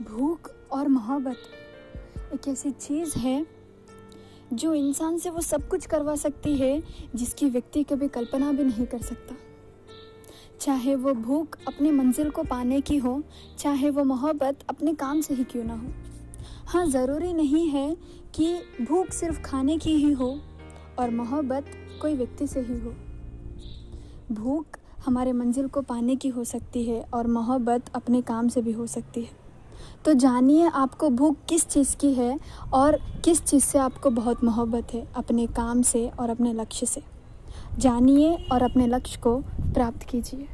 भूख और मोहब्बत एक ऐसी चीज़ है जो इंसान से वो सब कुछ करवा सकती है, जिसकी व्यक्ति कभी कल्पना भी नहीं कर सकता। चाहे वो भूख अपनी मंजिल को पाने की हो, चाहे वो मोहब्बत अपने काम से ही क्यों ना हो। हाँ ज़रूरी नहीं है कि भूख सिर्फ़ खाने की ही हो और मोहब्बत कोई व्यक्ति से ही हो। भूख हमारे मंजिल को पाने की हो सकती है और मोहब्बत अपने काम से भी हो सकती है। तो जानिए आपको भूख किस चीज़ की है और किस चीज़ से आपको बहुत मोहब्बत है अपने काम से और अपने लक्ष्य से। जानिए और अपने लक्ष्य को प्राप्त कीजिए।